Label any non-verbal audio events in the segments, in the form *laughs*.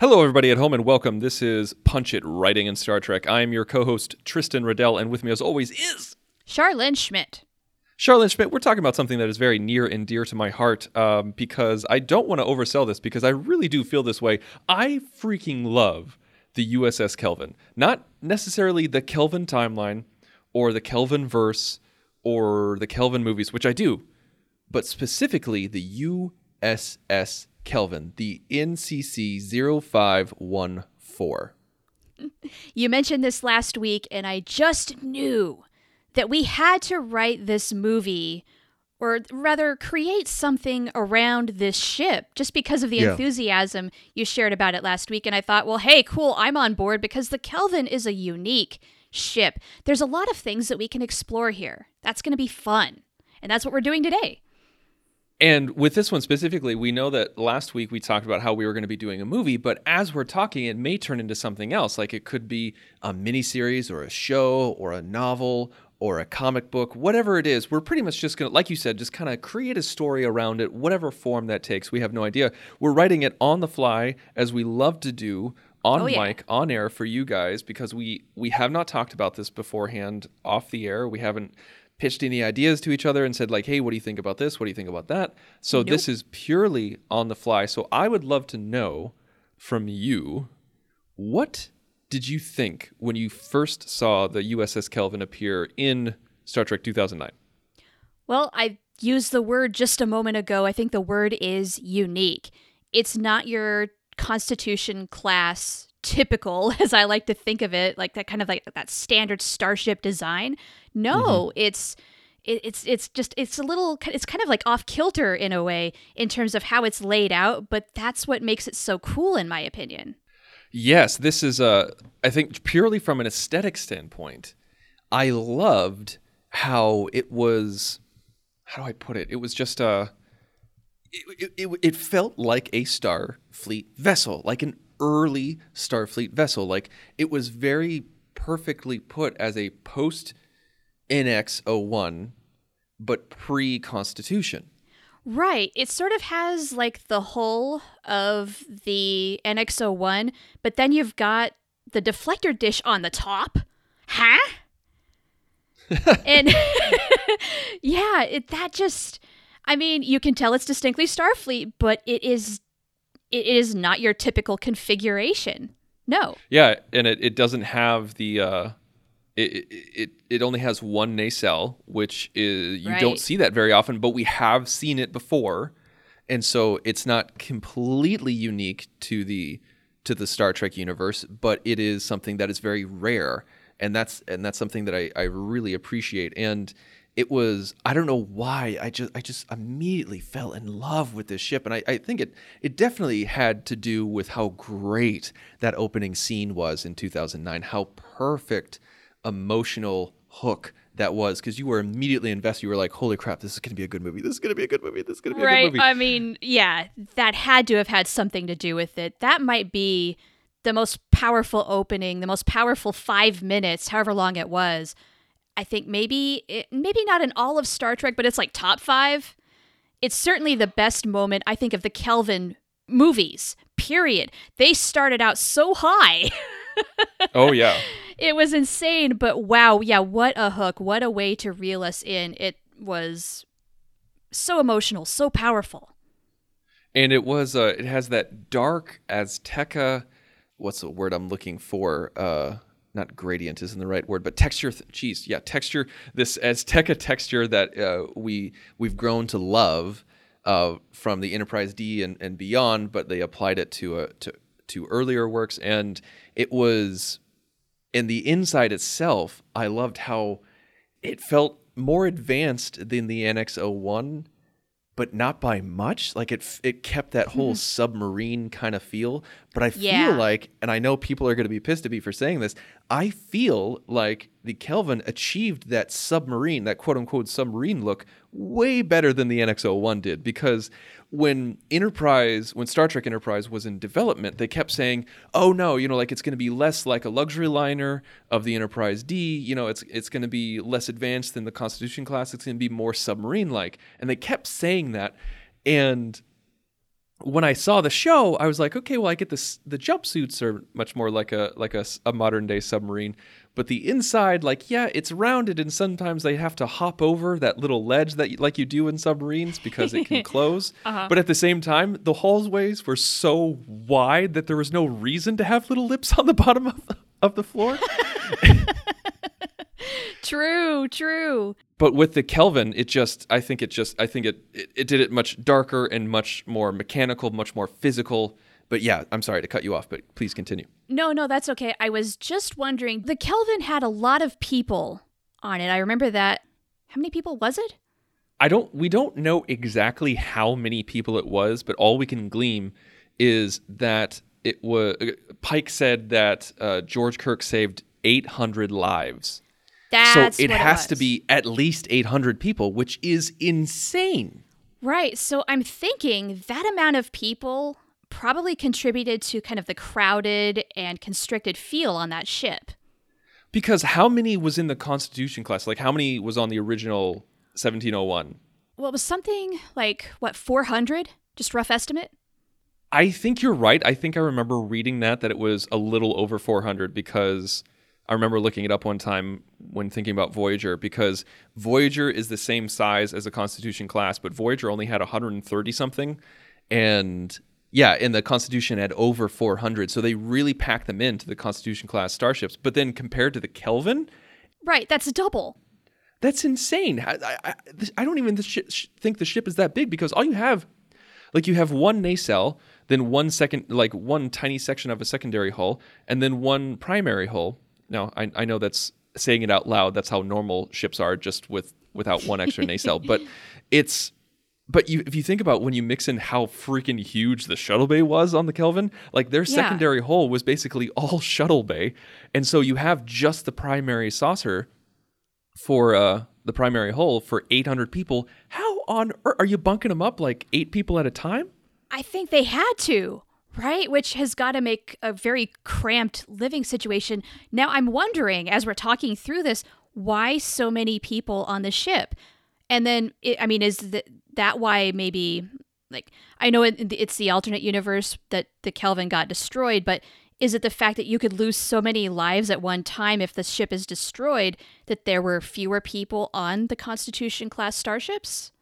Hello, everybody at home, and welcome. This is Punch It Writing in Star Trek. I am your co host, Tristan Riddell, and with me, as always, is Charlene Schmidt. Charlene Schmidt. We're talking about something that is very near and dear to my heart um, because I don't want to oversell this because I really do feel this way. I freaking love the USS Kelvin. Not necessarily the Kelvin timeline or the Kelvin verse or the Kelvin movies, which I do, but specifically the USS Kelvin, the NCC 0514. You mentioned this last week, and I just knew that we had to write this movie, or rather, create something around this ship just because of the Yeah. enthusiasm you shared about it last week. And I thought, well, hey, cool, I'm on board because the Kelvin is a unique ship. There's a lot of things that we can explore here. That's going to be fun. And that's what we're doing today. And with this one specifically, we know that last week we talked about how we were going to be doing a movie, but as we're talking, it may turn into something else. Like it could be a miniseries or a show or a novel or a comic book, whatever it is. We're pretty much just going to, like you said, just kind of create a story around it, whatever form that takes. We have no idea. We're writing it on the fly, as we love to do on Oh, yeah. mic, on air for you guys, because we we have not talked about this beforehand off the air. We haven't pitched any ideas to each other and said like, "Hey, what do you think about this? What do you think about that?" So this is purely on the fly. So I would love to know from you what did you think when you first saw the USS Kelvin appear in Star Trek 2009? Well, I used the word just a moment ago. I think the word is unique. It's not your Constitution class typical, *laughs* as I like to think of it, like that kind of like that standard starship design. No, mm-hmm. it's it, it's it's just it's a little it's kind of like off kilter in a way in terms of how it's laid out, but that's what makes it so cool in my opinion. Yes, this is a. I think purely from an aesthetic standpoint, I loved how it was. How do I put it? It was just a. It, it, it, it felt like a Starfleet vessel, like an early Starfleet vessel. Like it was very perfectly put as a post NX01, but pre Constitution. Right. It sort of has like the hull of the NX01, but then you've got the deflector dish on the top. Huh? *laughs* and *laughs* yeah, it, that just I mean, you can tell it's distinctly Starfleet, but it is it is not your typical configuration. No. Yeah, and it, it doesn't have the uh it, it it only has one nacelle, which is you don't see that very often, but we have seen it before. And so it's not completely unique to the to the Star Trek universe, but it is something that is very rare. And that's and that's something that I, I really appreciate. And it was I don't know why I just I just immediately fell in love with this ship and I, I think it it definitely had to do with how great that opening scene was in 2009 how perfect emotional hook that was because you were immediately invested you were like holy crap this is going to be a good movie this is going to be a good movie this is going to be a good Right. movie I mean, yeah, that had to have had something to do with it. That might be the most powerful opening, the most powerful five minutes, however long it was. I think maybe, it, maybe not in all of Star Trek, but it's like top five. It's certainly the best moment, I think, of the Kelvin movies, period. They started out so high. *laughs* oh yeah it was insane, but wow, yeah, what a hook. What a way to reel us in. It was so emotional, so powerful. and it was uh it has that dark azteca what's the word i'm looking for uh not gradient isn't the right word but texture geez yeah texture this azteca texture that uh, we we've grown to love uh, from the enterprise d and, and beyond but they applied it to a to to earlier works and it was and the inside itself i loved how it felt more advanced than the nx01 but not by much. Like it, it kept that whole mm-hmm. submarine kind of feel. But But I Yeah. feel like, and I know people are going to be pissed at me for saying this, I feel like the Kelvin achieved that submarine, that quote unquote submarine look, way better than the NX01 did. Because when Enterprise, when Star Trek Enterprise was in development, they kept saying, "Oh no, you know, like it's going to be less like a luxury liner of the Enterprise D. You know, it's it's going to be less advanced than the Constitution class. It's going to be more submarine-like." And they kept saying that, and when I saw the show, I was like, okay, well, I get this. The jumpsuits are much more like a like a, a modern day submarine, but the inside, like, yeah, it's rounded, and sometimes they have to hop over that little ledge that like you do in submarines because it can *laughs* close. Uh-huh. But at the same time, the hallways were so wide that there was no reason to have little lips on the bottom of the, of the floor. *laughs* True, true. but with the Kelvin, it just I think it just I think it, it it did it much darker and much more mechanical, much more physical. But yeah, I'm sorry to cut you off, but please continue. No, no, that's okay. I was just wondering. The Kelvin had a lot of people on it. I remember that. How many people was it? I don't we don't know exactly how many people it was, but all we can glean is that it was Pike said that uh, George Kirk saved 800 lives. That's so it has to was. be at least 800 people, which is insane. Right. So I'm thinking that amount of people probably contributed to kind of the crowded and constricted feel on that ship. Because how many was in the Constitution class? Like how many was on the original 1701? Well, it was something like, what, 400? Just rough estimate? I think you're right. I think I remember reading that that it was a little over 400 because I remember looking it up one time when thinking about Voyager because Voyager is the same size as a Constitution class, but Voyager only had 130 something and yeah, and the Constitution had over 400. So they really packed them into the Constitution class starships. But then compared to the Kelvin, Right. That's double. that's insane. I, I, I- don't even the shi- sh- think the ship is that big because all you have, like, you have one nacelle, then one second, like one tiny section of a secondary hull, and then one primary hull. Now, I, I know that's saying it out loud. That's how normal ships are, just with without one extra nacelle. But *laughs* it's, but you if you think about when you mix in how freaking huge the shuttle bay was on the Kelvin, like their Yeah. secondary hull was basically all *laughs* shuttle bay, and so you have just the primary saucer for uh, the primary hull for 800 people. How on earth are you bunking them up like eight people at a time? I think they had to, right? Which has got to make a very cramped living situation. Now, I'm wondering, as we're talking through this, why so many people on the ship? And then, it, I mean, is th- that why maybe, like, I know it, it's the alternate universe that the Kelvin got destroyed, but is it the fact that you could lose so many lives at one time if the ship is destroyed that there were fewer people on the Constitution class starships?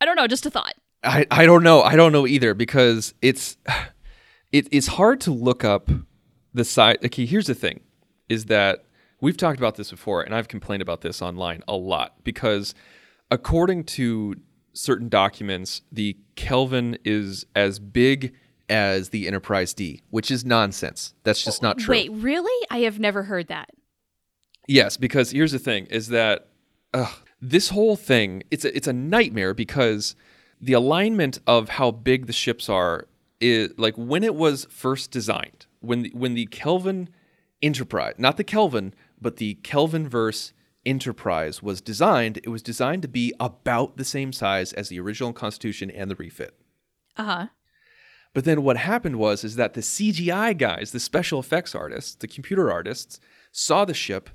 I don't know, just a thought. I, I don't know. I don't know either because it's it, it's hard to look up the size. Okay, here's the thing: is that we've talked about this before, and I've complained about this online a lot because according to certain documents, the Kelvin is as big as the Enterprise D, which is nonsense. That's just not true. Wait, really? I have never heard that. Yes, because here's the thing: is that ugh, this whole thing it's a, it's a nightmare because the alignment of how big the ships are is like when it was first designed, when the, when the Kelvin Enterprise, not the Kelvin, but the Kelvin verse Enterprise was designed, it was designed to be about the same size as the original Constitution and the refit. Uh huh. But then what happened was is that the CGI guys, the special effects artists, the computer artists, saw the ship,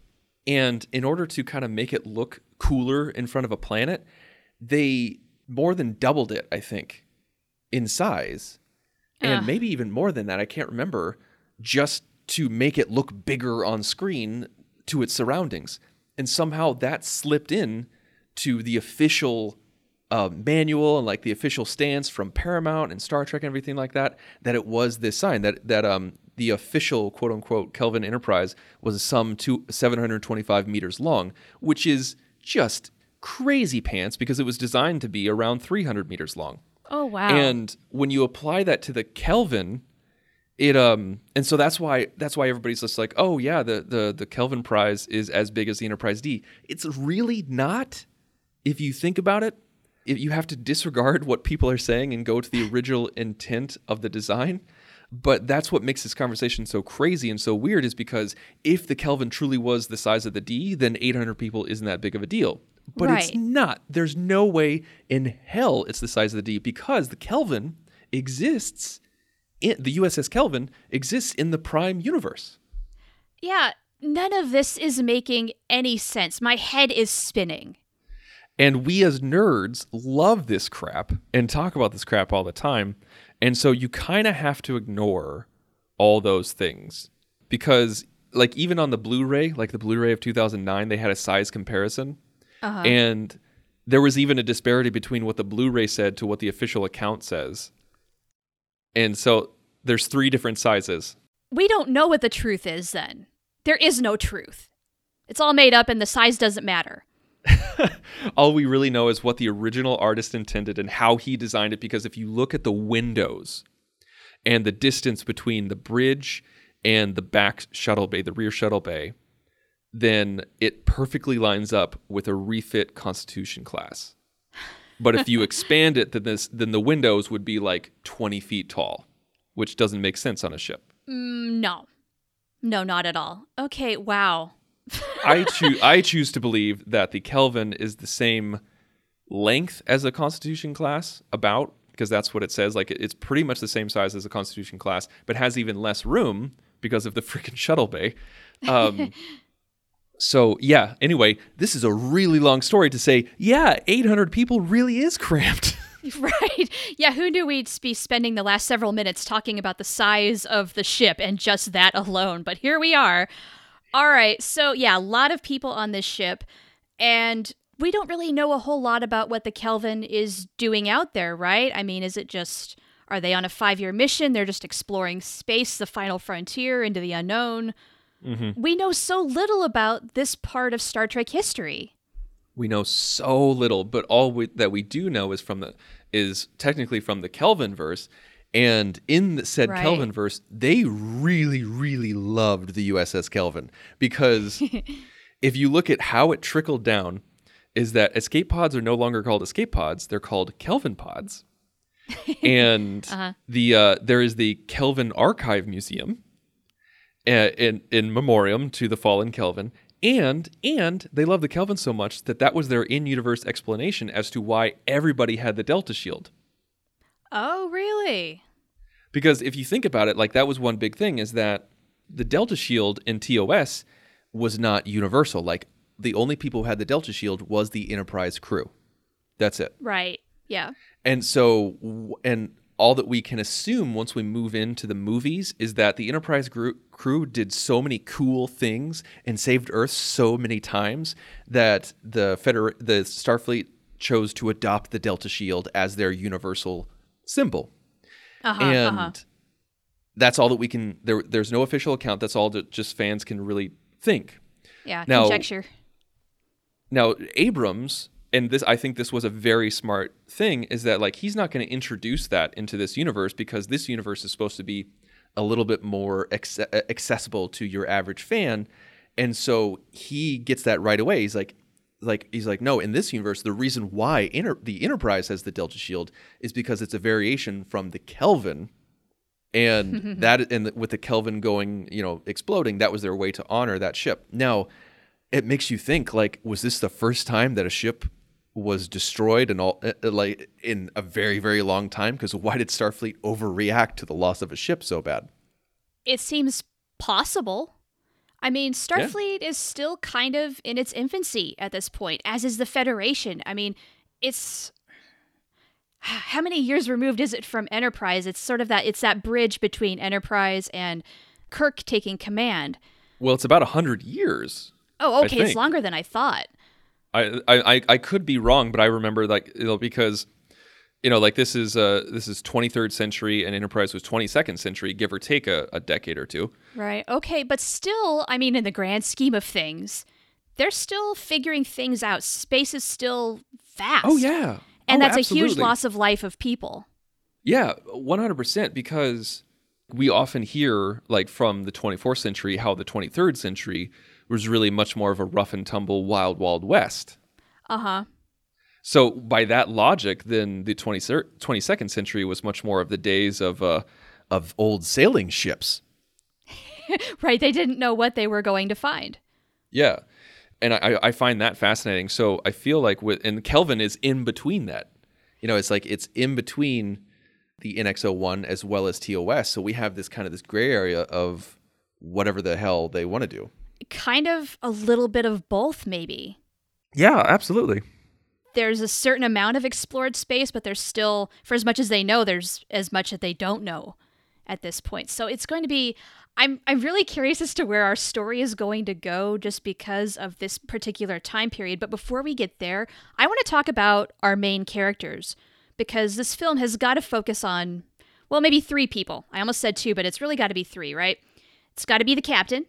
and in order to kind of make it look cooler in front of a planet, they more than doubled it, I think, in size, and maybe even more than that. I can't remember, just to make it look bigger on screen to its surroundings, and somehow that slipped in to the official uh, manual and like the official stance from Paramount and Star Trek and everything like that, that it was this sign that that um the official quote unquote Kelvin Enterprise was some two, 725 meters long, which is just crazy pants because it was designed to be around 300 meters long. Oh wow. And when you apply that to the Kelvin, it um and so that's why that's why everybody's just like, oh yeah, the the the Kelvin prize is as big as the Enterprise D. It's really not. If you think about it, if you have to disregard what people are saying and go to the original intent of the design. But that's what makes this conversation so crazy and so weird is because if the Kelvin truly was the size of the D, then 800 people isn't that big of a deal. But it's not. There's no way in hell it's the size of the D because the Kelvin exists in the USS Kelvin exists in the prime universe. Yeah, none of this is making any sense. My head is spinning. And we as nerds love this crap and talk about this crap all the time. And so you kind of have to ignore all those things because, like, even on the Blu ray, like the Blu ray of 2009, they had a size comparison. Uh-huh. And there was even a disparity between what the Blu ray said to what the official account says. And so there's three different sizes. We don't know what the truth is then. There is no truth. It's all made up and the size doesn't matter. *laughs* all we really know is what the original artist intended and how he designed it because if you look at the windows and the distance between the bridge and the back shuttle bay the rear shuttle bay then it perfectly lines up with a refit constitution class but if you expand it then this then the windows would be like 20 feet tall which doesn't make sense on a ship Mm, no. No, not at all. Okay, wow. I *laughs* choose I choose to believe that the Kelvin is the same length as a Constitution class, about because that's what it says. Like it's pretty much the same size as a Constitution class, but has even less room because of the freaking shuttle bay. Um, *laughs* so yeah. Anyway, this is a really long story to say. Yeah, 800 people really is cramped. *laughs* *laughs* Right. Yeah, who knew we'd be spending the last several minutes talking about the size of the ship and just that alone? But here we are. All right. So, yeah, a lot of people on this ship. And we don't really know a whole lot about what the Kelvin is doing out there, right? I mean, is it just. Are they on a five year mission? They're just exploring space, the final frontier, into the unknown. We know so little about this part of Star Trek history. we know so little, but all we, that we do know is from the is technically from the Kelvin verse, and in the said Right. Kelvin verse, they really, really loved the USS Kelvin. Because *laughs* if you look at how it trickled down, is that escape pods are no longer called escape pods; they're called Kelvin pods, *laughs* and the uh, there is the Kelvin Archive Museum, Uh, in in memoriam to the fallen Kelvin. And and they love the Kelvin so much that that was their in-universe explanation as to why everybody had the Delta Shield. Oh, really? Because if you think about it, like that was one big thing is that the Delta Shield in TOS was not universal. Like the only people who had the Delta Shield was the Enterprise crew. That's it. Right. Yeah. And so, and all that we can assume once we move into the movies is that the Enterprise group, crew did so many cool things and saved Earth so many times that the Feder- the Starfleet chose to adopt the Delta Shield as their universal symbol. Uh-huh. and uh-huh. that's all that we can. There, there's no official account. That's all that just fans can really think. Yeah. now- conjecture. Now, Abrams, and this I think this was a very smart thing, is that like he's not going to introduce that into this universe because this universe is supposed to be a little bit more acce- uh, accessible to your average fan, and so he gets that right away. He's like, like he's like, no, in this universe, the reason why Enter- the Enterprise has the Delta Shield is because it's a variation from the Kelvin. And *laughs* that, and with the Kelvin going, you know, exploding, that was their way to honor that ship. Now, it makes you think like was this the first time that a ship was destroyed and all uh, uh, like in a very very long time because why did starfleet overreact to the loss of a ship so bad It seems possible. I mean, Starfleet is still kind of in its infancy at this point, as is the Federation. I mean, it's *sighs* how many years removed is it from Enterprise? It's sort of that it's that bridge between Enterprise and Kirk taking command. well it's about 100 years Oh, okay, it's longer than I thought. I, I I- could be wrong but i remember like you know because you know like this is uh this is 23rd century and enterprise was 22nd century give or take a, a decade or two Right. Okay, but still, I mean, in the grand scheme of things, they're still figuring things out. Space is still vast. oh yeah And Oh, that's a huge loss of life of people. Yeah, 100% because we often hear like from the 24th century how the 23rd century was really much more of a rough and tumble wild wild west. Uh huh. So by that logic then the 23rd 22nd century was much more of the days of uh of old sailing ships. *laughs* right? They didn't know what they were going to find. Yeah. And I, I find that fascinating. So I feel like with and Kelvin is in between that. You know, it's like it's in between the NX01 as well as TOS. So we have this kind of this gray area of whatever the hell they want to do. Kind of a little bit of both, maybe. Yeah, absolutely. There's a certain amount of explored space, but there's still, for as much as they know, there's as much that they don't know at this point. So it's going to be I'm I'm really curious as to where our story is going to go just because of this particular time period. But before we get there, I want to talk about our main characters because this film has got to focus on well, maybe three people. I almost said two, but it's really got to be three, right? It's got to be the captain,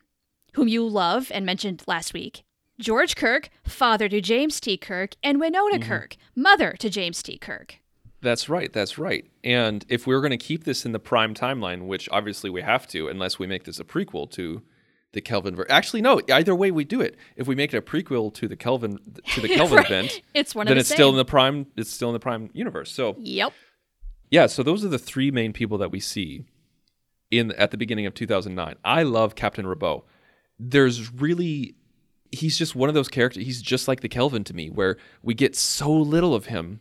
whom you love and mentioned last week. George Kirk, father to James T. Kirk, and Winona mm-hmm. Kirk, mother to James T. Kirk. That's right. That's right. And if we're going to keep this in the prime timeline, which obviously we have to, unless we make this a prequel to the Kelvin verse. Actually, no. Either way, we do it. If we make it a prequel to the Kelvin to the *laughs* Kelvin right. event, it's one then the it's same. still in the prime. It's still in the prime universe. So yep. Yeah. So those are the three main people that we see in at the beginning of 2009. I love Captain Robau. There's really he's just one of those characters. He's just like the Kelvin to me, where we get so little of him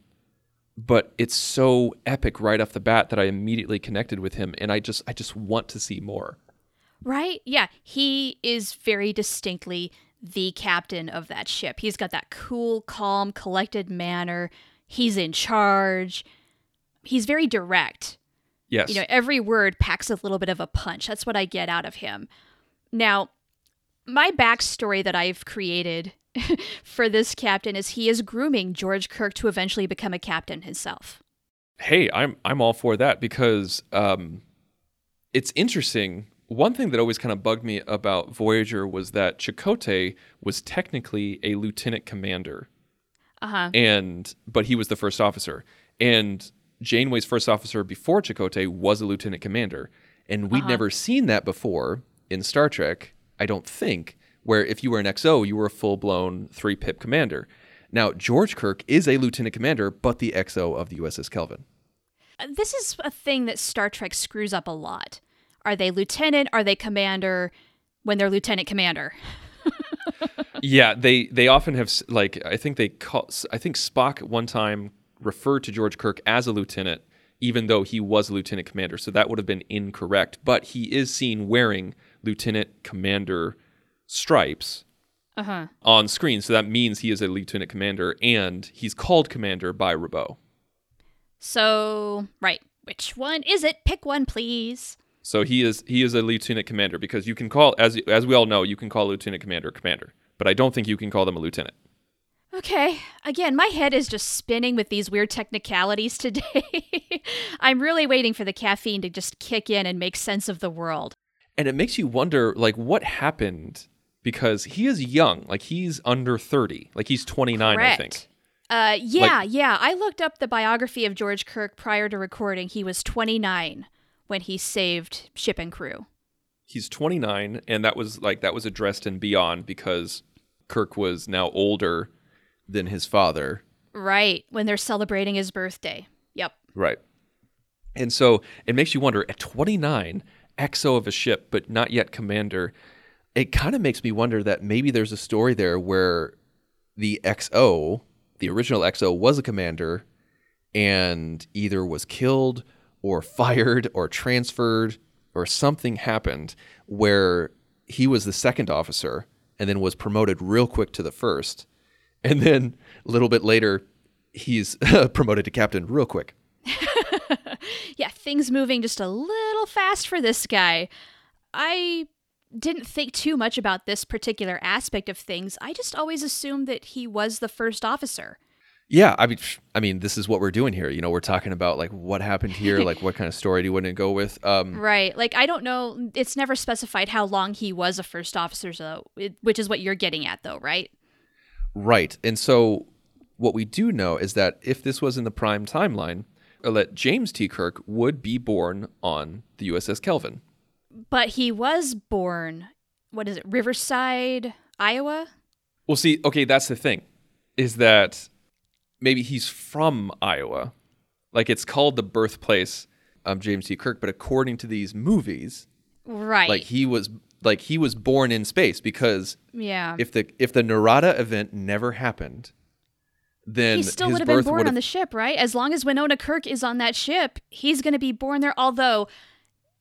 but it's so epic right off the bat that I immediately connected with him and I just I just want to see more. Right? Yeah, he is very distinctly the captain of that ship. He's got that cool, calm, collected manner. He's in charge. He's very direct. Yes. You know, every word packs a little bit of a punch. That's what I get out of him. Now, my backstory that I've created *laughs* for this captain is he is grooming George Kirk to eventually become a captain himself. Hey, I'm I'm all for that because um, it's interesting. One thing that always kind of bugged me about Voyager was that Chakotay was technically a lieutenant commander. Uh-huh. And but he was the first officer. And Janeway's first officer before Chakotay was a lieutenant commander. And we'd uh-huh. never seen that before in Star Trek, I don't think where if you were an XO, you were a full blown three pip commander. Now, George Kirk is a lieutenant commander, but the XO of the USS Kelvin. Uh, this is a thing that Star Trek screws up a lot. Are they lieutenant? Are they commander when they're lieutenant commander? *laughs* yeah, they they often have like I think they call I think Spock one time referred to George Kirk as a lieutenant even though he was a lieutenant commander. So that would have been incorrect, but he is seen wearing lieutenant commander stripes uh-huh. on screen. So that means he is a lieutenant commander and he's called commander by Robau. So, right. Which one is it? Pick one, please. So he is he is a lieutenant commander because you can call as as we all know you can call lieutenant commander commander, but I don't think you can call them a lieutenant. Okay. Again, my head is just spinning with these weird technicalities today. *laughs* I'm really waiting for the caffeine to just kick in and make sense of the world. And it makes you wonder like what happened because he is young. Like he's under 30. Like he's 29, Correct. I think. Uh, yeah, like, yeah. I looked up the biography of George Kirk prior to recording. He was 29 when he saved ship and crew. He's 29, and that was like that was addressed in Beyond because Kirk was now older than his father. Right, when they're celebrating his birthday. Yep. Right. And so it makes you wonder at 29, XO of a ship, but not yet commander it kind of makes me wonder that maybe there's a story there where the XO, the original XO, was a commander and either was killed or *laughs* fired or transferred or something happened where he was the second officer and then was promoted real quick to the first. And then a little bit later, he's *laughs* promoted to captain real quick. *laughs* yeah, things moving just a little fast for this guy. I didn't think too much about this particular aspect of things. I just always assumed that he was the first officer. Yeah, I mean, I mean, this is what we're doing here. You know, we're talking about like what happened here, *laughs* like what kind of story do you want to go with? Um, right. Like I don't know. It's never specified how long he was a first officer, though, which is what you're getting at, though, right? Right. And so, what we do know is that if this was in the prime timeline, uh, that James T. Kirk would be born on the USS Kelvin. But he was born, what is it, Riverside, Iowa? Well, see, okay, that's the thing, is that maybe he's from Iowa. Like it's called the birthplace, of James T. Kirk, but according to these movies, Right. like he was like he was born in space because yeah. if the if the Narada event never happened, then he still would have been born on the ship, right? As long as Winona Kirk is on that ship, he's going to be born there. Although,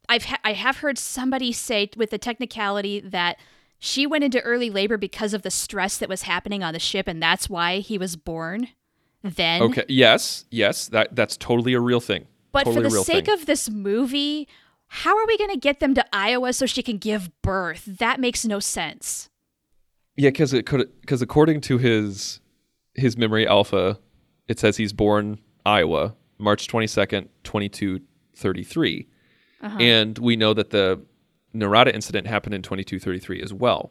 I've ha- I have heard somebody say with the technicality that she went into early labor because of the stress that was happening on the ship, and that's why he was born then. Okay. Yes. Yes. That that's totally a real thing. But totally for the sake thing. of this movie, how are we going to get them to Iowa so she can give birth? That makes no sense. Yeah, because it could because according to his his memory alpha, it says he's born Iowa, March twenty second, twenty two thirty three, Uh-huh. and we know that the Narada incident happened in twenty two thirty three as well.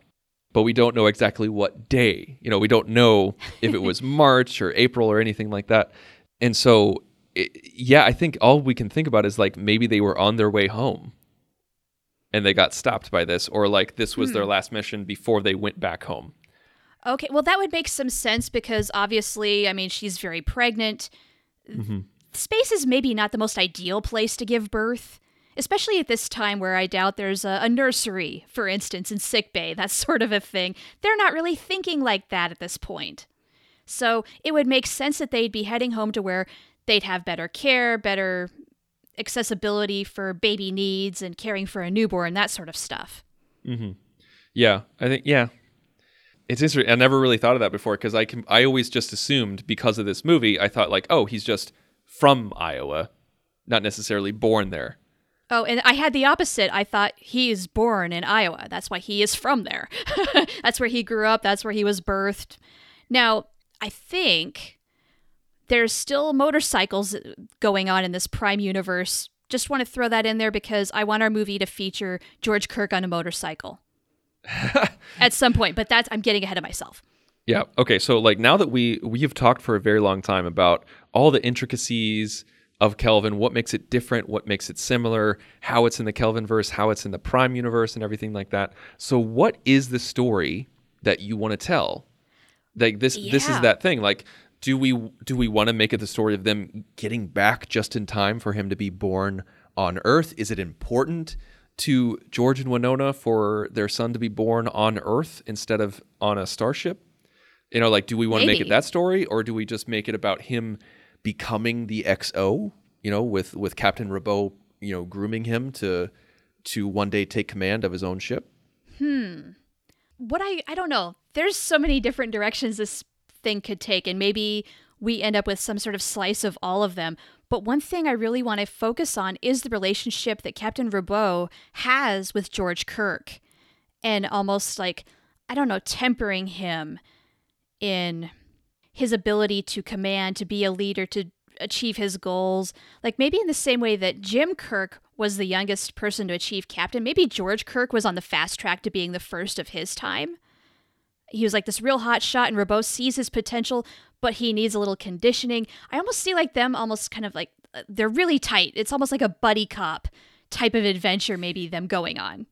But we don't know exactly what day. You know, we don't know *laughs* if it was March or April or anything like that. And so, it, yeah, I think all we can think about is like maybe they were on their way home and they got stopped by this, or like this was their last mission before they went back home. Okay, well, that would make some sense because obviously, I mean, she's very pregnant. Space is maybe not the most ideal place to give birth, especially at this time where I doubt there's a, a nursery, for instance, in sick bay, that *laughs* sort of a thing. They're not really thinking like that at this point. So it would make sense that they'd be heading home to where they'd have better care, better accessibility for baby needs and caring for a newborn, that sort of stuff. Mm-hmm. Yeah, I think yeah. It's interesting. I never really thought of that before because I can. I always just assumed because of this movie, I thought like, oh, he's just from Iowa, not necessarily born there. Oh, and I had the opposite. I thought he is born in Iowa. That's why he is from there. *laughs* That's where he grew up. That's where he was birthed. Now, I think there's still motorcycles going on in this Prime universe. Just want to throw that in there because I want our movie to feature George Kirk on a motorcycle *laughs* at some point. But that's I'm getting ahead of myself. Yeah. Okay. So like now that we we have talked for a very long time about all the intricacies of Kelvin, what makes it different, what makes it similar, how it's in the Kelvin verse, how it's in the Prime universe, and everything like that. So what is the story that you want to tell? Like this this is that thing. Like do we do we want to make it the story of them getting back just in time for him to be born on Earth? Is it important to George and Winona for their son to be born on Earth instead of on a starship? You know, like, do we want to make it that story, or do we just make it about him becoming the XO? You know, with with Captain Robau, you know, grooming him to to one day take command of his own ship. Hmm. What I I don't know. There's so many different directions this thing could take, and maybe we end up with some sort of slice of all of them. But one thing I really want to focus on is the relationship that Captain Robau has with George Kirk, and almost like I don't know, tempering him in his ability to command, to be a leader, to achieve his goals. Like maybe in the same way that Jim Kirk was the youngest person to achieve captain, maybe George Kirk was on the fast track to being the first of his time. He was like this real hot shot, and Robau sees his potential, but he needs a little conditioning. I almost see like them almost kind of like uh, they're really tight. It's almost like a buddy cop type of adventure, maybe them going on.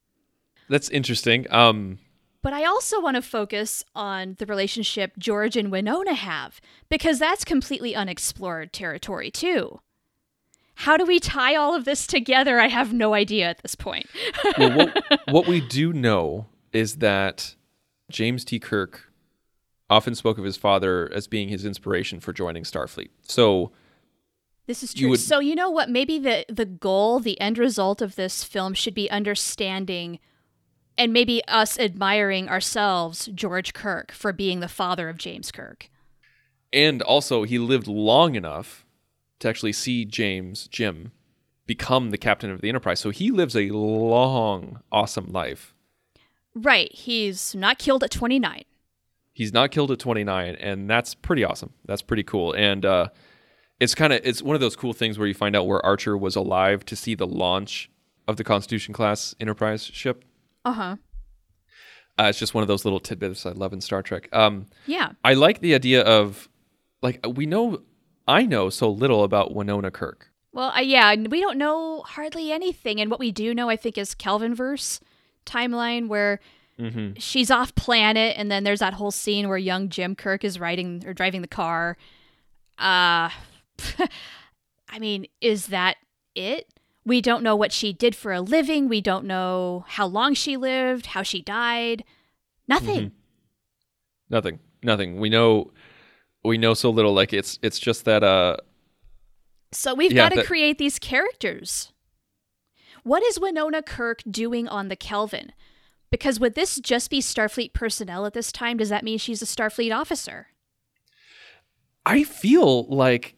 That's interesting. Um, But I also want to focus on the relationship George and Winona have, because that's completely unexplored territory, too. How do we tie all of this together? I have no idea at this point. well, what, *laughs* what we do know is that James T. Kirk often spoke of his father as being his inspiration for joining Starfleet. So This is You true. would- So, you know what? Maybe the, the goal, the end result of this film should be understanding and maybe us admiring ourselves, George Kirk, for being the father of James Kirk. and also he lived long enough to actually see James Jim become the captain of the Enterprise. So he lives a long, awesome life. Right. He's not killed at 29. He's not killed at 29, and that's pretty awesome. That's pretty cool. And uh, it's kind of it's one of those cool things where you find out where Archer was alive to see the launch of the Constitution class Enterprise ship. Uh huh. Uh, it's just one of those little tidbits I love in Star Trek. Um, Yeah. I like the idea of like we know I know so little about Winona Kirk. Well, uh, yeah, we don't know hardly anything. And what we do know, I think, is Kelvinverse timeline where she's off planet, and then there's that whole scene where young Jim Kirk is riding or driving the car. Uh, *laughs* I mean, is that it? We don't know what she did for a living. We don't know how long she lived, how she died. Nothing. Nothing. Nothing. We know we know so little like it's it's just that uh So we've Yeah, got to that- create these characters. What is Winona Kirk doing on the Kelvin? Because would this just be Starfleet personnel at this time? Does that mean she's a Starfleet officer? I feel like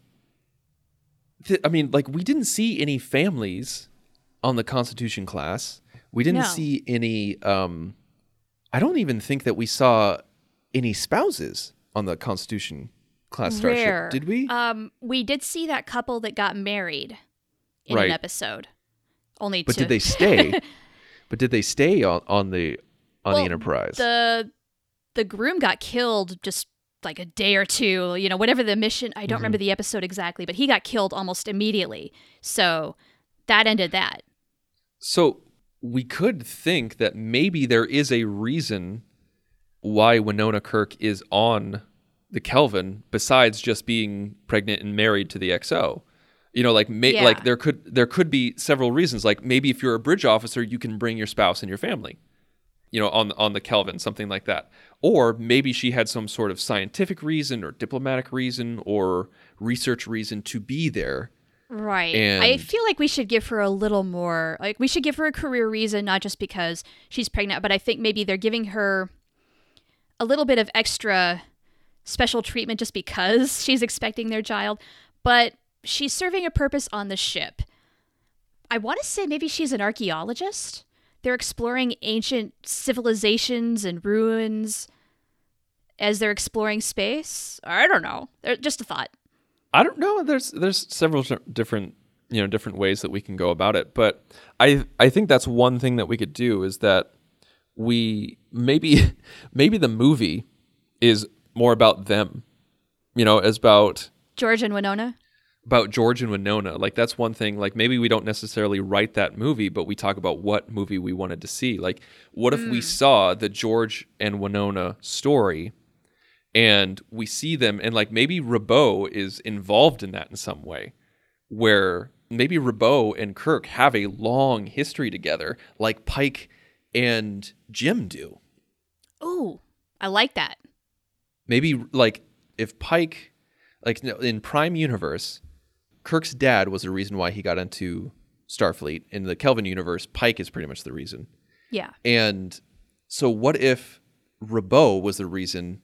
th- I mean like we didn't see any families on the Constitution class. We didn't No. see any um I don't even think that we saw any spouses on the Constitution class starship. Did we? Um, we did see that couple that got married in Right. an episode. Only but to did they stay? *laughs* but did they stay on, on the on Well, the Enterprise? the the groom got killed just like a day or two you know whatever the mission i don't Mm-hmm. remember the episode exactly but he got killed almost immediately so that ended that So we could think that maybe there is a reason why Winona Kirk is on the Kelvin besides just being pregnant and married to the XO. You know, like may, Yeah. like there could there could be several reasons. Like maybe if you're a bridge officer, you can bring your spouse and your family. You know, on on the Kelvin, something like that. Or maybe she had some sort of scientific reason or diplomatic reason or research reason to be there. right i feel like we should give her a little more like we should give her a career reason not just because she's pregnant but i think maybe they're giving her a little bit of extra special treatment just because *laughs* she's expecting their child but she's serving a purpose on the ship I want to say maybe she's an archaeologist. They're exploring ancient civilizations and ruins as they're exploring space. I don't know. Just a thought. I don't know. There's there's several different you know different ways that we can go about it, but I I think that's one thing that we could do is that we maybe *laughs* maybe the movie is more about them, you know, as about George and Winona. About George and Winona. Like that's one thing. Like maybe we don't necessarily write that movie, but we talk about what movie we wanted to see. Like what if we mm. saw the George and Winona story and we see them and like maybe Robau is involved in that in some way where maybe Robau and Kirk have a long history together like Pike and Jim do. Oh, I like that. maybe like if Pike, like in Prime Universe, Kirk's dad was the reason why he got into Starfleet. In the Kelvin universe, Pike is pretty much the reason. Yeah. And so, what if Robau was the reason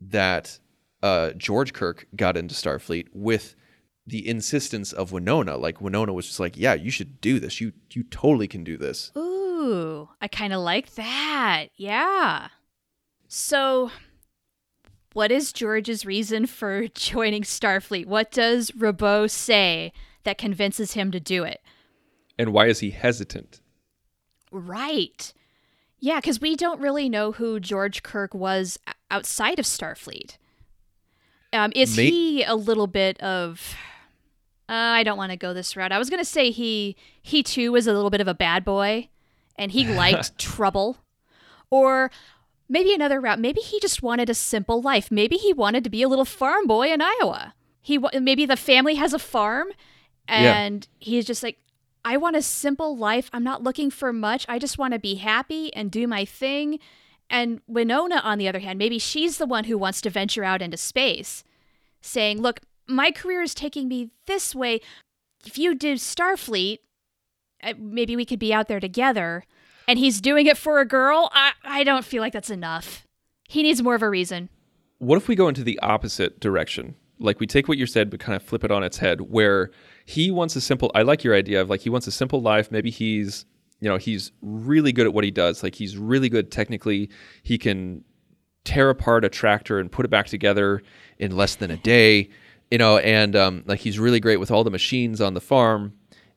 that uh, George Kirk got into Starfleet with the insistence of Winona? Like Winona was just like, "Yeah, you should do this. You you totally can do this." Ooh, I kind of like that. Yeah. So, what is George's reason for *laughs* joining Starfleet? What does Robau say that convinces him to do it? And why is he hesitant? Right. Yeah, because we don't really know who George Kirk was outside of Starfleet. Um, is May- he a little bit of? Uh, I don't want to go this route. I was gonna say he he too was a little bit of a bad boy, and he *laughs* liked trouble, or maybe another route. Maybe he just wanted a simple life. Maybe he wanted to be a little farm boy in Iowa. He maybe the family has a farm, Yeah. and he's just like, I want a simple life. I'm not looking for much. I just want to be happy and do my thing. And Winona, on the other hand, maybe she's the one who wants to venture out into space, saying, Look, my career is taking me this way. If you do Starfleet, uh, maybe we could be out there together. And he's doing it for a girl. I, I don't feel like that's enough. He needs more of a reason. what if we go into the opposite direction? Like we take what you said, but kind of flip it on its head, where he wants a simple. I like your idea of like he wants a simple life. Maybe he's, you know, he's really good at what he does. Like he's really good technically. He can tear apart a tractor and put it back together in less than a day, you know, and um, like he's really great with all the machines on the farm.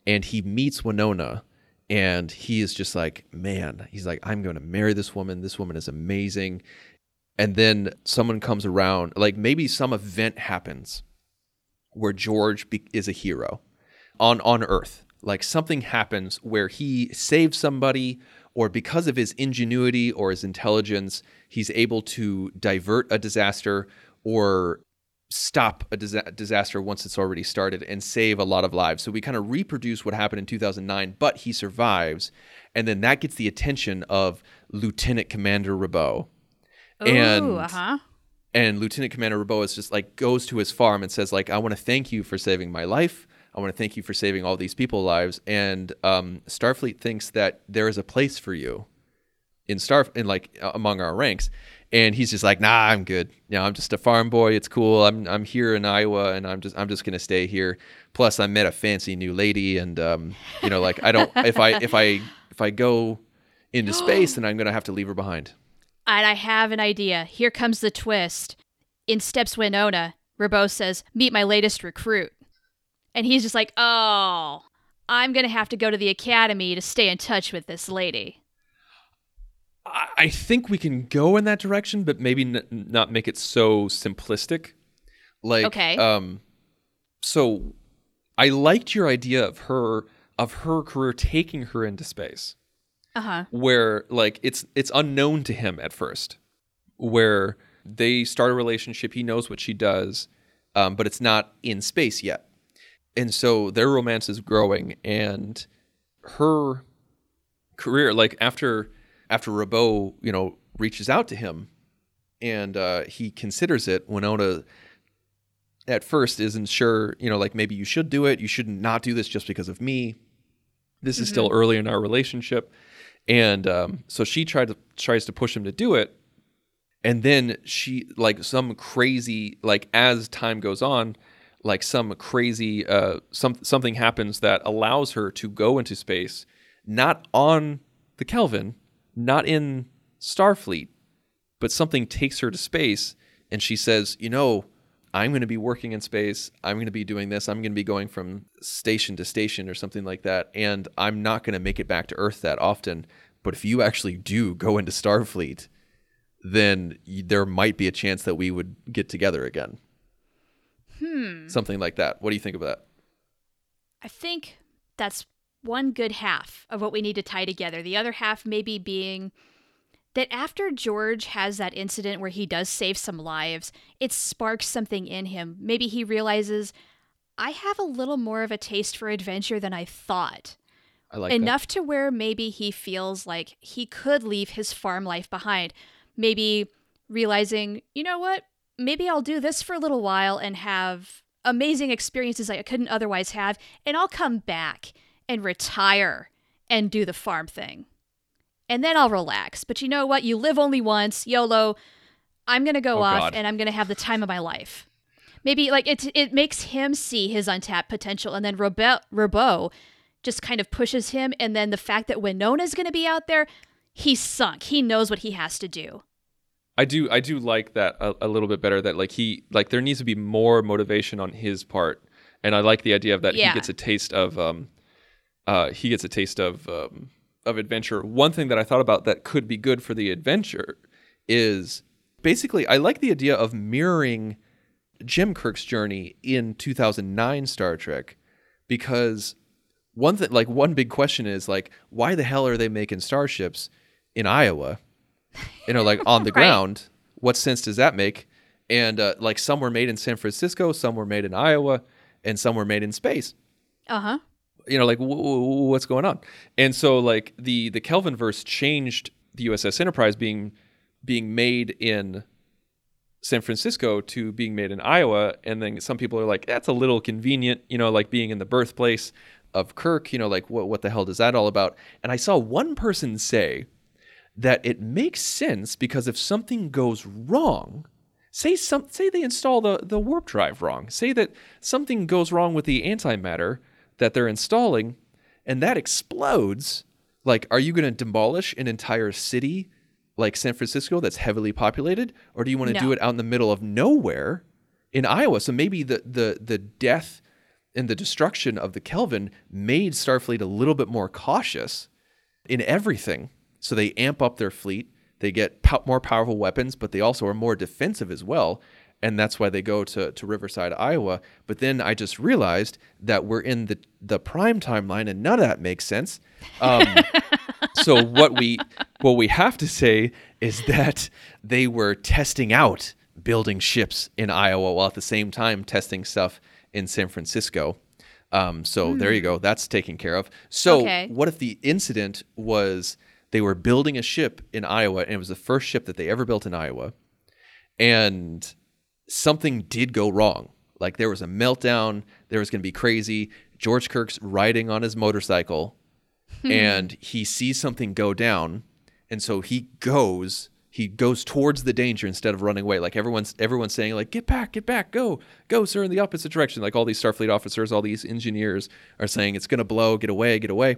And he meets Winona, and he is just like, man, he's like, I'm going to marry this woman. This woman is amazing and then someone comes around like maybe some event happens where george be- is a hero on on earth like something happens where he saves somebody or because of his ingenuity or his intelligence he's able to divert a disaster or stop a disa- disaster once it's already started and save a lot of lives. So we kind of reproduce what happened in 2009, but he survives, and then that gets the attention of Lieutenant Commander Robau. and uh-huh. and Lieutenant Commander Robau is just like goes to his farm and says like I want to thank you for saving my life. I want to thank you for saving all these people lives. And um, Starfleet thinks that there is a place for you in Star in like uh, among our ranks. And he's just like, nah, I'm good. You know, I'm just a farm boy. It's cool. I'm I'm here in Iowa, and I'm just I'm just gonna stay here. Plus, I met a fancy new lady, and um, you know, like I don't if I if I if I go into *gasps* space, then I'm gonna have to leave her behind. And I have an idea. Here comes the twist. In steps Winona, Robau says, Meet my latest recruit. And he's just like, Oh, I'm going to have to go to the academy to stay in touch with this lady. I think we can go in that direction, but maybe n- not make it so simplistic. Like, Okay. Um, so I liked your idea of her of her career taking her into space, Uh huh. where like it's it's unknown to him at first, where they start a relationship. He knows what she does, um, but it's not in space yet, and so their romance is growing, and her career like after after Robau, you know, reaches out to him and uh, he considers it, Winona at first isn't sure, you know, like maybe you should do it. You should not do this just because of me. This is still early in our relationship. And um, so she tried to tries to push him to do it. And then she like some crazy like as time goes on, like some crazy uh some something happens that allows her to go into space, not on the Kelvin, not in Starfleet, but something takes her to space and she says, "You know, I'm going to be working in space. I'm going to be doing this. I'm going to be going from station to station or something like that, and I'm not going to make it back to Earth that often. But if you actually do go into Starfleet, then there might be a chance that we would get together again." Hmm. Something like that. What do you think of that? I think that's one good half of what we need to tie together. The other half maybe being that after George has that incident where he does save some lives, it sparks something in him. Maybe he realizes, I have a little more of a taste for adventure than I thought. I like that. Enough to where maybe he feels like he could leave his farm life behind. Maybe realizing, you know what? Maybe I'll do this for a little while and have amazing experiences I couldn't otherwise have, and I'll come back and retire and do the farm thing. And then I'll relax. But you know what? You live only once, YOLO. I'm going to go Oh, off God. and I'm going to have the time of my life. Maybe like it it makes him see his untapped potential and then Robau just kind of pushes him and then the fact that Winona's going to be out there, he's sunk. He knows what he has to do. I do I do like that a, a little bit better that like he like there needs to be more motivation on his part and I like the idea of that Yeah. he gets a taste of um uh he gets a taste of um of adventure. One thing that I thought about that could be good for the adventure is basically I like the idea of mirroring Jim Kirk's journey in 2009 Star Trek because one thing like one big question is like why the hell are they making starships in Iowa? You know, like on the *laughs* Right. ground. What sense does that make? And uh, like some were made in San Francisco, some were made in Iowa, and some were made in space Uh-huh. You know like w- w- what's going on? And so like the the kelvin verse changed the uss enterprise being being made in san francisco to being made in iowa and then some people are like that's a little convenient you know like being in the birthplace of kirk you know like what, what the hell is that all about? And i saw one person say that it makes sense because if something goes wrong say some say they install the, the warp drive wrong say that something goes wrong with the antimatter that they're installing and that explodes like are you going to demolish an entire city like san francisco that's heavily populated or do you want to do it out in the middle of nowhere in iowa so maybe the the the death and the destruction of the kelvin made starfleet a little bit more cautious in everything. So they amp up their fleet. They get pow- more powerful weapons, but they also are more defensive as well. And that's why they go to, to Riverside, Iowa. But then I just realized that we're in the, the prime timeline, and none of that makes sense. Um, *laughs* so what we what we have to say is that they were testing out building ships in Iowa while at the same time testing stuff in San Francisco. Um, so there you go. That's taken care of. So Okay. what if the incident was they were building a ship in Iowa and it was the first ship that they ever built in Iowa and something did go wrong. Like there was a meltdown, there was going to be crazy. George Kirk's riding on his motorcycle and he sees something go down and so he goes he goes towards the danger instead of running away. Like everyone's everyone's saying like get back get back go go sir in the opposite direction. Like all these starfleet officers all these engineers are saying it's going to blow get away get away.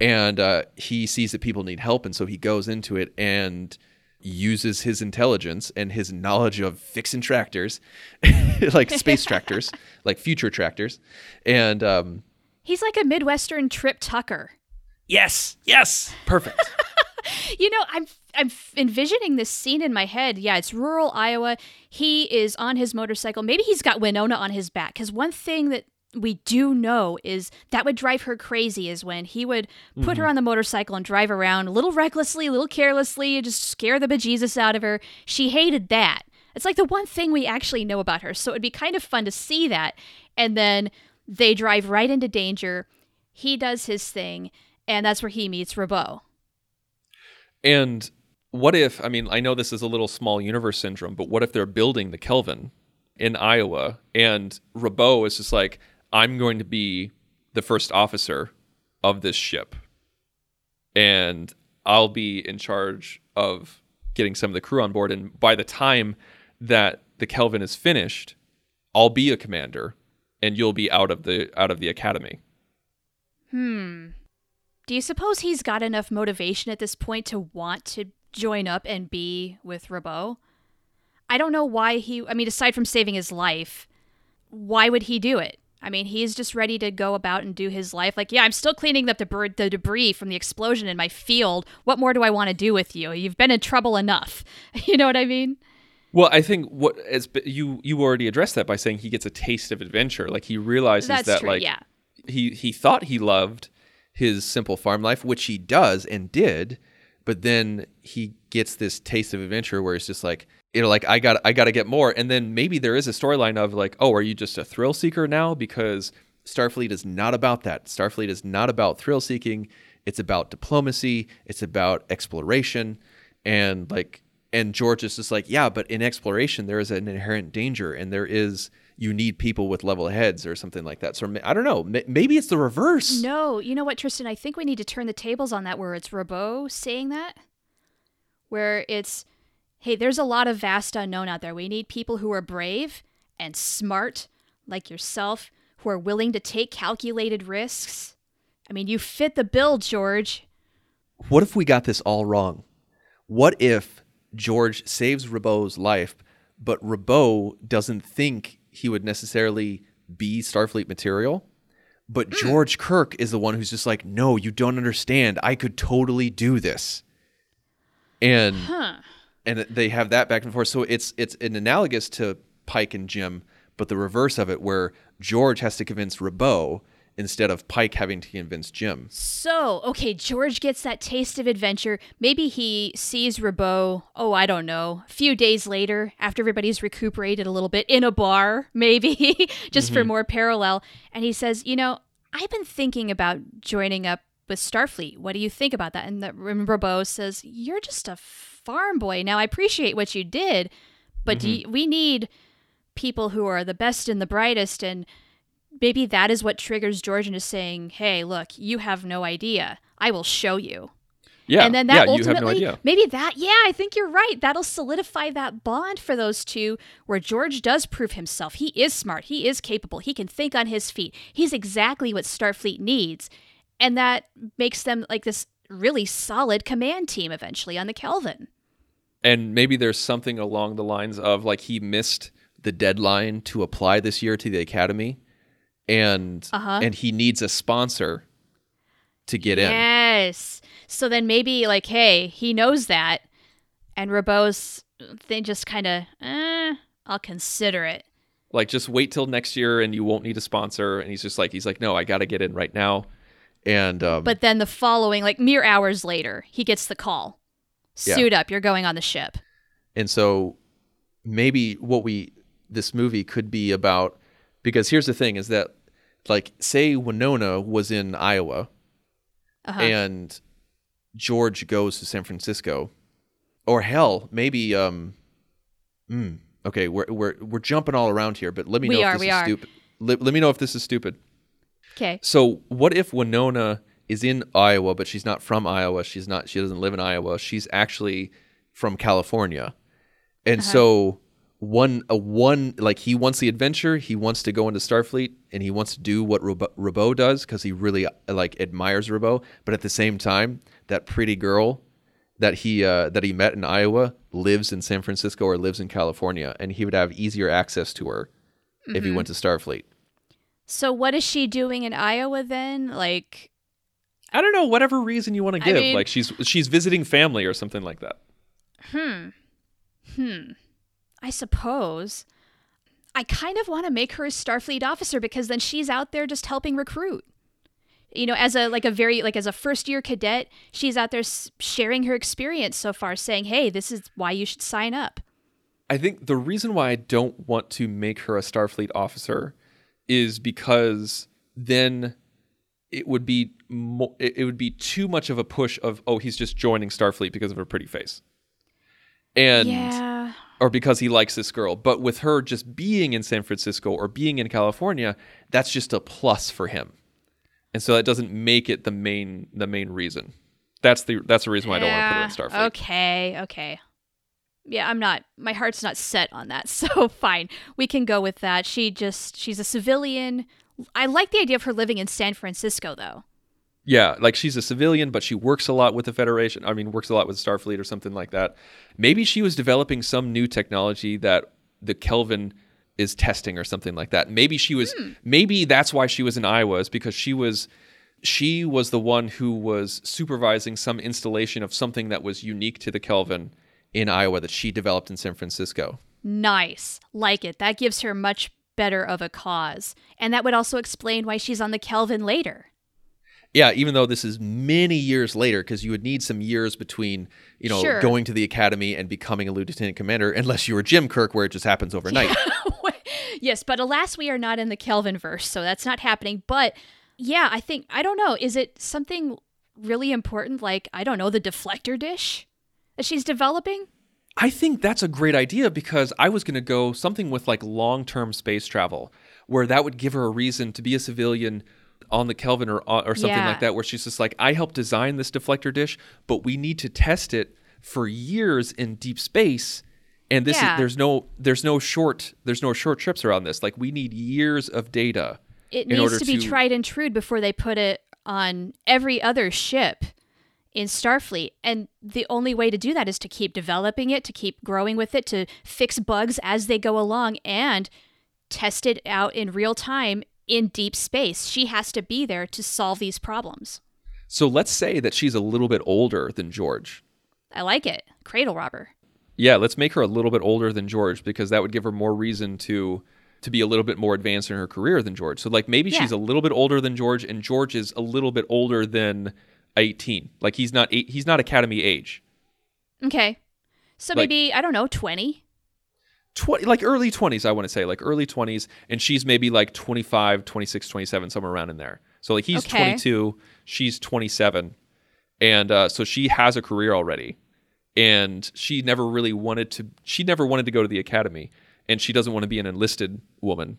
And uh, he sees that people need help and so he goes into it and uses his intelligence and his knowledge of fixing tractors *laughs* like space *laughs* tractors like future tractors and um, He's like a Midwestern Trip Tucker. yes yes perfect *laughs* You know, I'm I'm envisioning this scene in my head. Yeah, it's rural Iowa. He is on his motorcycle. Maybe he's got Winona on his back. Because one thing that we do know is that would drive her crazy is when he would put her mm-hmm. on the motorcycle and drive around a little recklessly, a little carelessly, just scare the bejesus out of her. She hated that. It's like the one thing we actually know about her. So it'd be kind of fun to see that. And then they drive right into danger. He does his thing, and that's where he meets Robau. And what if, I mean, I know this is a little small universe syndrome, but what if they're building the Kelvin in Iowa and Robau is just like, I'm going to be the first officer of this ship and I'll be in charge of getting some of the crew on board. And by the time that the Kelvin is finished, I'll be a commander and you'll be out of the out of the academy. Hmm. Do you suppose he's got enough motivation at this point to want to join up and be with Robau? I don't know why he. I mean, aside from saving his life, why would he do it? I mean, he's just ready to go about and do his life. Like, yeah, I'm still cleaning up the, bur- the debris from the explosion in my field. What more do I want to do with you? You've been in trouble enough. *laughs* you know what I mean? Well, I think what as you you already addressed that by saying he gets a taste of adventure. Like he realizes That's that true, like yeah. he he thought he loved his simple farm life, which he does and did, but then he gets this taste of adventure where it's just like you know like I got I got to get more, and then maybe there is a storyline of like oh are you just a thrill seeker now because Starfleet is not about that. Starfleet is not about thrill seeking. It's about diplomacy. It's about exploration, and like and George is just like, yeah, but in exploration there is an inherent danger, and there is you need people with level heads or something like that. So I don't know. Maybe it's the reverse. No, you know what, Tristan? I think we need to turn the tables on that where it's Robau saying that. Where it's, hey, there's a lot of vast unknown out there. We need people who are brave and smart, like yourself, who are willing to take calculated risks. I mean, you fit the bill, George. What if we got this all wrong? What if George saves Robau's life, but Robau doesn't think he would necessarily be Starfleet material? But hmm. George Kirk is the one who's just like, no, you don't understand. I could totally do this. And Huh. And they have that back and forth. So it's it's an analogous to Pike and Jim, but the reverse of it, where George has to convince Robau instead of Pike having to convince Jim. So, okay, George gets that taste of adventure. Maybe he sees Robau, oh, I don't know, a few days later after everybody's recuperated a little bit in a bar, *laughs* maybe, *laughs* just for mm-hmm. more parallel. And he says, You know, I've been thinking about joining up with Starfleet. What do you think about that? And the, and Robau says, You're just a farm boy. Now, I appreciate what you did, but do you, we need people who are the best and the brightest and maybe that is what triggers George into saying, "Hey, look, you have no idea. I will show you." Yeah, and then that yeah, ultimately, no maybe that, yeah, I think you're right. That'll solidify that bond for those two, where George does prove himself. He is smart. He is capable. He can think on his feet. He's exactly what Starfleet needs, and that makes them like this really solid command team eventually on the Kelvin. And maybe there's something along the lines of like he missed the deadline to apply this year to the academy, and Uh-huh. and he needs a sponsor to get in. Yes. So then maybe like, hey, he knows that, and Robau's they just kind of, eh, I'll consider it. Like just wait till next year and you won't need a sponsor. And he's just like he's like no, I got to get in right now. And um, But then the following, like mere hours later, he gets the call. Yeah. Suit up, you're going on the ship. And so maybe what we this movie could be about because here's the thing is that like say Winona was in Iowa Uh-huh. and George goes to San Francisco or hell maybe um mm, okay we're we're we're jumping all around here but let me We know are, if this we is are. stupid let, let me know if this is stupid okay. so what if Winona is in Iowa, but she's not from Iowa? She's not. She doesn't live in Iowa. She's actually from California, and Uh-huh. so one a one like he wants the adventure. He wants to go into Starfleet, and he wants to do what Robau, Robau does because he really like admires Robau. But at the same time, that pretty girl that he uh, that he met in Iowa lives in San Francisco or lives in California, and he would have easier access to her if Mm-hmm. he went to Starfleet. So what is she doing in Iowa then? Like, I don't know, whatever reason you want to I give. mean- like she's she's visiting family or something like that. Hmm. Hmm. I suppose. I kind of want to make her a Starfleet officer because then she's out there just helping recruit. You know, as a like a very like as a first year cadet, she's out there s- sharing her experience so far, saying, "Hey, this is why you should sign up." I think the reason why I don't want to make her a Starfleet officer is because then it would be mo- it would be too much of a push of oh he's just joining Starfleet because of her pretty face. And yeah. or because he likes this girl. But with her just being in San Francisco or being in California, that's just a plus for him. And so that doesn't make it the main the main reason. That's the that's the reason why I don't want to put her in Starfleet. Okay, okay. Yeah, I'm not my heart's not set on that. *laughs* So fine. We can go with that. She just she's a civilian. I like the idea of her living in San Francisco though. Yeah, like she's a civilian, but she works a lot with the Federation. I mean, works a lot with Starfleet or something like that. Maybe she was developing some new technology that the Kelvin is testing or something like that. Maybe she was. Hmm. Maybe that's why she was in Iowa is because she was. She was the one who was supervising some installation of something that was unique to the Kelvin in Iowa that she developed in San Francisco. Nice. Like it. That gives her much better of a cause. And that would also explain why she's on the Kelvin later. Yeah, even though this is many years later, because you would need some years between, you know, Sure. going to the academy and becoming a lieutenant commander, unless you were Jim Kirk, where it just happens overnight. *laughs* yes, but alas, we are not in the Kelvin verse, so that's not happening. But yeah, I think, I don't know, is it something really important like, I don't know, the deflector dish that she's developing? I think that's a great idea because I was going to go something with like long term space travel, where that would give her a reason to be a civilian on the Kelvin or uh, or something Yeah. like that, where she's just like, I helped design this deflector dish, but we need to test it for years in deep space. And this Yeah. is there's no there's no short there's no short trips around this. Like we need years of data. It in order needs to be to- tried and true before they put it on every other ship in Starfleet. And the only way to do that is to keep developing it, to keep growing with it, to fix bugs as they go along and test it out in real time in deep space. She has to be there to solve these problems. So let's say that she's a little bit older than George. I like it. Cradle robber. Yeah, let's make her a little bit older than George because that would give her more reason to to be a little bit more advanced in her career than George. So like maybe Yeah. she's a little bit older than George and George is a little bit older than 18. Like he's not eight, he's not academy age. Okay. So Like- maybe, I don't know, 20? 20 like early 20s I want to say, like early 20s and she's maybe like 25, 26, 27 somewhere around in there. So like he's Okay. 22, she's 27. And uh, so she has a career already. And she never really wanted to she never wanted to go to the academy and she doesn't want to be an enlisted woman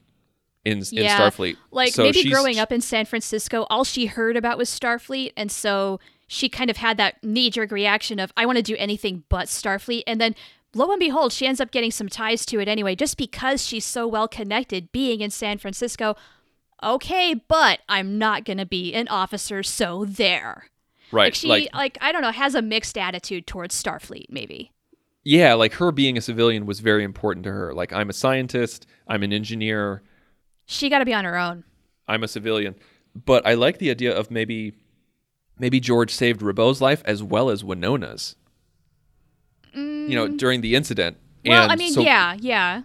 in in Starfleet. Like So maybe growing up in San Francisco, all she heard about was Starfleet, and so she kind of had that knee jerk reaction of I want to do anything but Starfleet, and then lo and behold, she ends up getting some ties to it anyway, just because she's so well connected, being in San Francisco. Okay, but I'm not gonna be an officer, so there. right Like she, like like I don't know, has a mixed attitude towards Starfleet, maybe. yeah, like her being a civilian was very important to her. Like I'm a scientist, I'm an engineer, She got to be on her own. I'm a civilian. But I like the idea of maybe maybe George saved Robau's life as well as Winona's. You know, during the incident. Mm. Well, and I mean, so- yeah, yeah.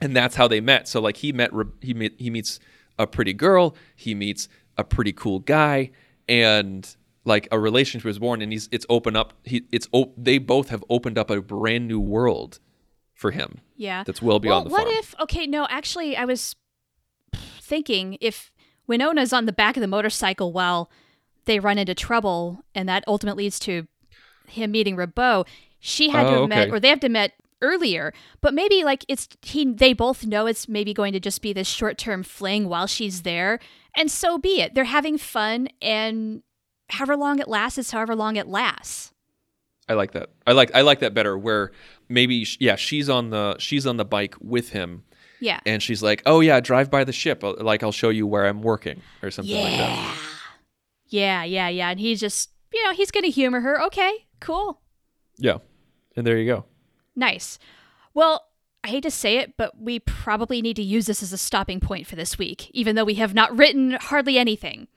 and that's how they met. So like he met he meet, he meets a pretty girl, he meets a pretty cool guy, and like a relationship was born. And he's it's open up. He it's op- they both have opened up a brand new world for him. Yeah. That's well beyond well, the what farm. if? Okay, no. Actually, I was thinking if Winona's on the back of the motorcycle while they run into trouble, and that ultimately leads to him meeting Robau. She had to Oh, have met, or they have to met earlier. But maybe like it's he. They both know it's maybe going to just be this short term fling while she's there, and so be it. They're having fun, and however long it lasts is however long it lasts. I like that. I like I like that better. Where maybe yeah, she's on the she's on the bike with him, Yeah. and she's like, "Oh yeah, drive by the ship. Uh, like I'll show you where I'm working or something like that." Yeah, yeah, yeah. And he's just, you know, he's going to humor her. Okay, cool. Yeah, and there you go. Nice. Well, I hate to say it, but we probably need to use this as a stopping point for this week, even though we have not written hardly anything.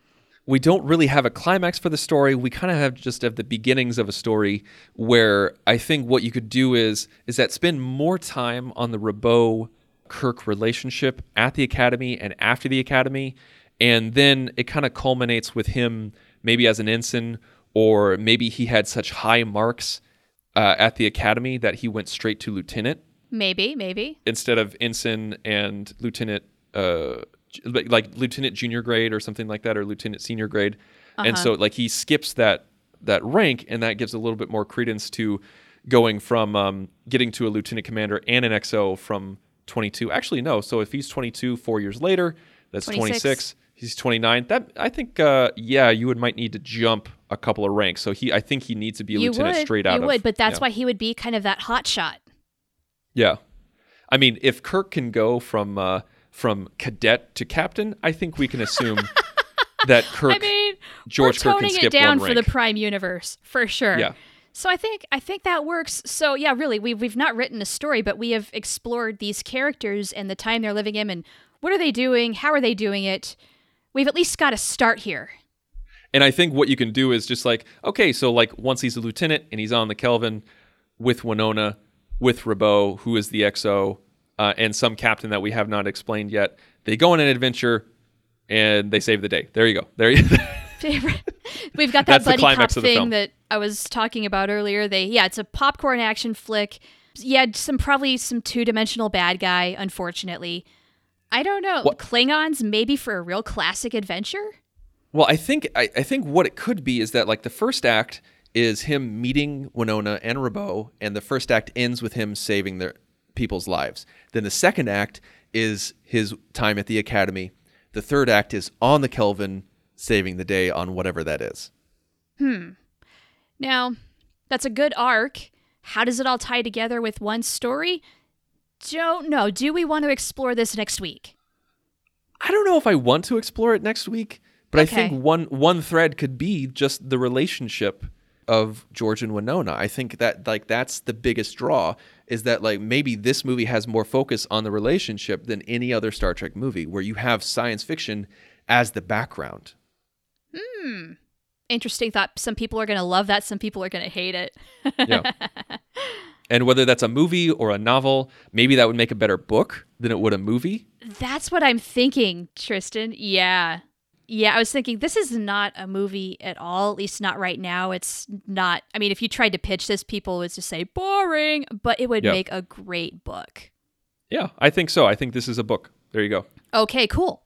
we don't really have a climax for the story. We kind of have just have the beginnings of a story where I think what you could do is is that spend more time on the Robau Kirk relationship at the academy and after the academy, and then it kind of culminates with him maybe as an ensign or maybe he had such high marks uh, at the academy that he went straight to lieutenant. Maybe, maybe. instead of ensign and lieutenant uh like lieutenant junior grade or something like that or lieutenant senior grade. And so like he skips that that rank and that gives a little bit more credence to going from um, getting to a lieutenant commander and an xo from 22 actually no so if he's 22 four years later that's 26. 26 he's 29 that i think uh, yeah you would might need to jump a couple of ranks so he i think he needs to be a You lieutenant would, straight out you of would, but that's yeah. why he would be kind of that hot shot. Yeah, I mean, if Kirk can go from uh, from cadet to captain, I think we can assume *laughs* that Kirk, I mean, George we're Kirk can toning skip it down for the. Prime Universe for sure. Yeah. So I think I think that works. So yeah, really, we've we've not written a story, but we have explored these characters and the time they're living in, and what are they doing? How are they doing it? We've at least got to start here. and I think what you can do is just like, okay, so like once he's a lieutenant and he's on the Kelvin with Winona, with Robau, who is the XO, uh, and some captain that we have not explained yet, they go on an adventure and they save the day. There you go. There you. *laughs* favorite. *laughs* We've got that buddy cop climax of the thing that I was talking about earlier. They yeah, it's a popcorn action flick. Yeah, some probably some two dimensional bad guy. Unfortunately, I don't know. What- Klingons maybe for a real classic adventure. Well, I think I, I think what it could be is that like the first act is him meeting Winona and Robau, and the first act ends with him saving their people's lives. Then the second act is his time at the academy. The third act is on the Kelvin saving the day on whatever that is. Hmm. Now, that's a good arc. How does it all tie together with one story? Don't know. Do we want to explore this next week? I don't know if I want to explore it next week, but I think one one thread could be just the relationship of George and Winona. I think that like that's the biggest draw is that like maybe this movie has more focus on the relationship than any other Star Trek movie where you have science fiction as the background. Hmm. Interesting thought. Some people are going to love that. Some people are going to hate it. Yeah. *laughs* and whether that's a movie or a novel, maybe that would make a better book than it would a movie. That's what I'm thinking, Tristan. Yeah. Yeah, I was thinking this is not a movie at all, at least not right now. It's not. I mean, if you tried to pitch this, people would just say boring, but it would make a great book. Yeah, I think so. I think this is a book. There you go. Okay, cool.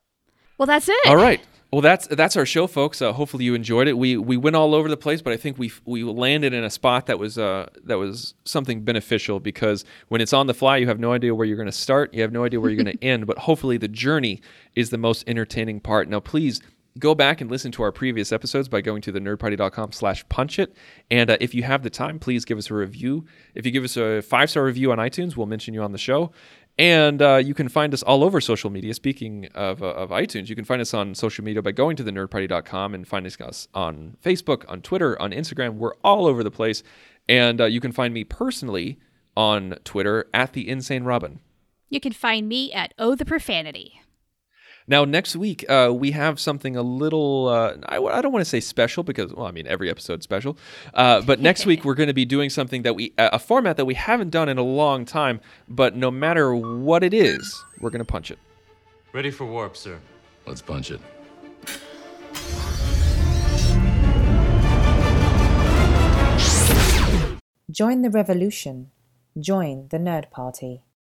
Well, that's it. All right. Well, that's that's our show, folks. Uh, hopefully you enjoyed it. We we went all over the place, but I think we we landed in a spot that was uh that was something beneficial because when it's on the fly, you have no idea where you're going to start. You have no idea where you're going *laughs* to end. But hopefully the journey is the most entertaining part. Now, please go back and listen to our previous episodes by going to the nerdparty.com slash punch it and uh, if you have the time please give us a review if you give us a five star review on itunes we'll mention you on the show and uh, you can find us all over social media. Speaking of, uh, of iTunes, you can find us on social media by going to the nerdparty.com and finding us on Facebook, on Twitter, on Instagram. We're all over the place. And uh, you can find me personally on Twitter at the Insane Robin. You can find me at Oh the Profanity. Now, next week, uh, we have something a little, uh, I, w- I don't want to say special because, well, I mean, every episode's special. Uh, but *laughs* next week, we're going to be doing something that we, a format that we haven't done in a long time. But no matter what it is, we're going to punch it. Ready for warp, sir. Let's punch it. Join the revolution. Join the Nerd Party.